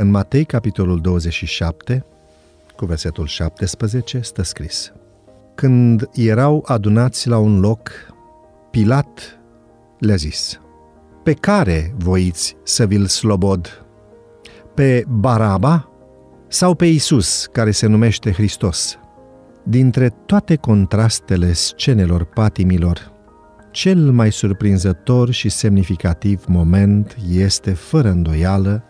În Matei, capitolul 27, cu versetul 17, stă scris Când erau adunați la un loc, Pilat le-a zis Pe care voiți să vi-l slobod? Pe Baraba sau pe Isus, care se numește Hristos? Dintre toate contrastele scenelor patimilor, cel mai surprinzător și semnificativ moment este, fără îndoială,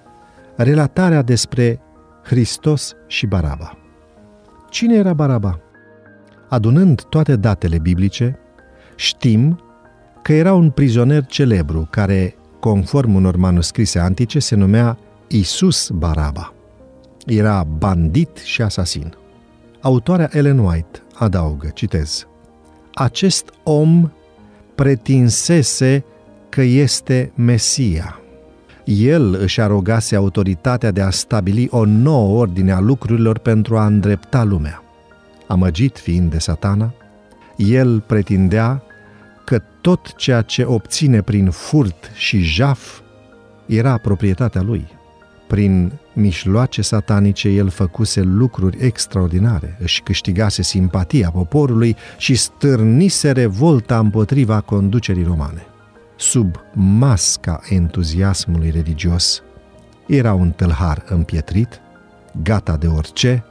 relatarea despre Hristos și Baraba. Cine era Baraba? Adunând toate datele biblice, știm că era un prizonier celebru care, conform unor manuscrise antice, se numea Isus Baraba. Era bandit și asasin. Autoarea Ellen White adaugă, citez, Acest om pretinsese că este Mesia. El își arogase autoritatea de a stabili o nouă ordine a lucrurilor pentru a îndrepta lumea. Amăgit fiind de satana, el pretindea că tot ceea ce obține prin furt și jaf era proprietatea lui. Prin mișloace satanice el făcuse lucruri extraordinare, își câștigase simpatia poporului și stârnise revolta împotriva conducerii romane. Sub masca entuziasmului religios, era un tâlhar împietrit, gata de orice,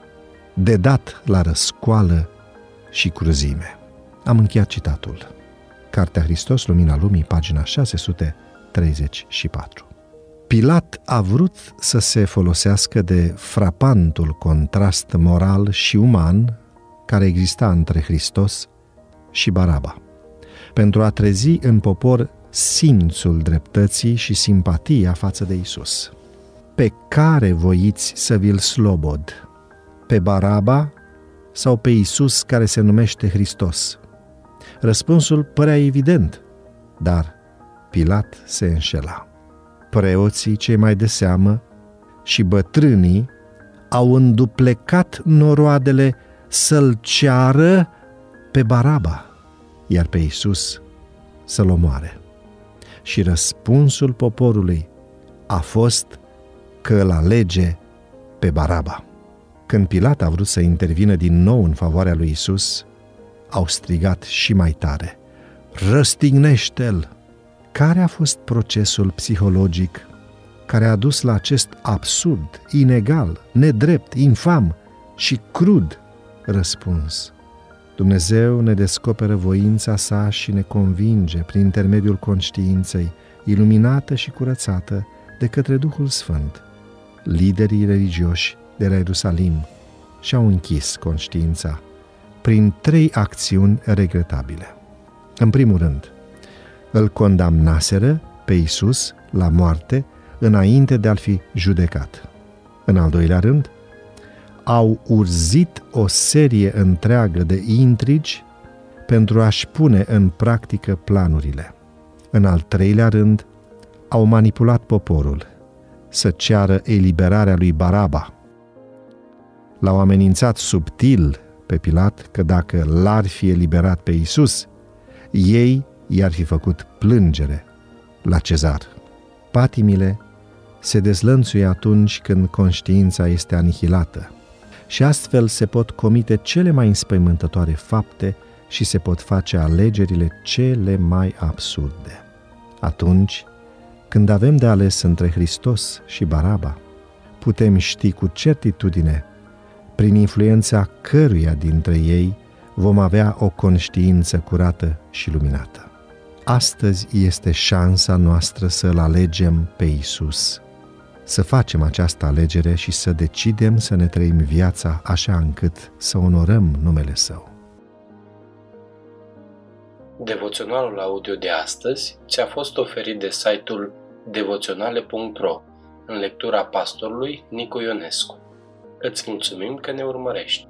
de dat la răscoală și cruzime. Am încheiat citatul. Cartea Hristos, Lumina Lumii, pagina 634. Pilat a vrut să se folosească de frapantul contrast moral și uman care exista între Hristos și Baraba, pentru a trezi în popor simțul dreptății și simpatia față de Isus. Pe care voiți să vi-l slobod? Pe Baraba sau pe Isus care se numește Hristos? Răspunsul părea evident, dar Pilat se înșela preoții cei mai de seamă și bătrânii au înduplecat noroadele să-l ceară pe Baraba, iar pe Isus să-l omoare. Și răspunsul poporului a fost că îl alege pe Baraba. Când Pilat a vrut să intervină din nou în favoarea lui Isus, au strigat și mai tare, Răstignește-l! Care a fost procesul psihologic care a dus la acest absurd, inegal, nedrept, infam și crud răspuns? Dumnezeu ne descoperă voința sa și ne convinge prin intermediul conștiinței, iluminată și curățată de către Duhul Sfânt. Liderii religioși de la Ierusalim și-au închis conștiința prin trei acțiuni regretabile. În primul rând, îl condamnaseră pe Isus la moarte înainte de a-l fi judecat. În al doilea rând, au urzit o serie întreagă de intrigi pentru a-și pune în practică planurile. În al treilea rând, au manipulat poporul să ceară eliberarea lui Baraba. L-au amenințat subtil pe Pilat că dacă l-ar fi eliberat pe Isus, ei i-ar fi făcut plângere la cezar. Patimile se dezlănțuie atunci când conștiința este anihilată și astfel se pot comite cele mai înspăimântătoare fapte și se pot face alegerile cele mai absurde. Atunci, când avem de ales între Hristos și Baraba, putem ști cu certitudine prin influența căruia dintre ei vom avea o conștiință curată și luminată. Astăzi este șansa noastră să-L alegem pe Isus. Să facem această alegere și să decidem să ne trăim viața așa încât să onorăm numele Său. Devoționalul audio de astăzi ți-a fost oferit de site-ul devoționale.ro în lectura pastorului Nicu Ionescu. Îți mulțumim că ne urmărești!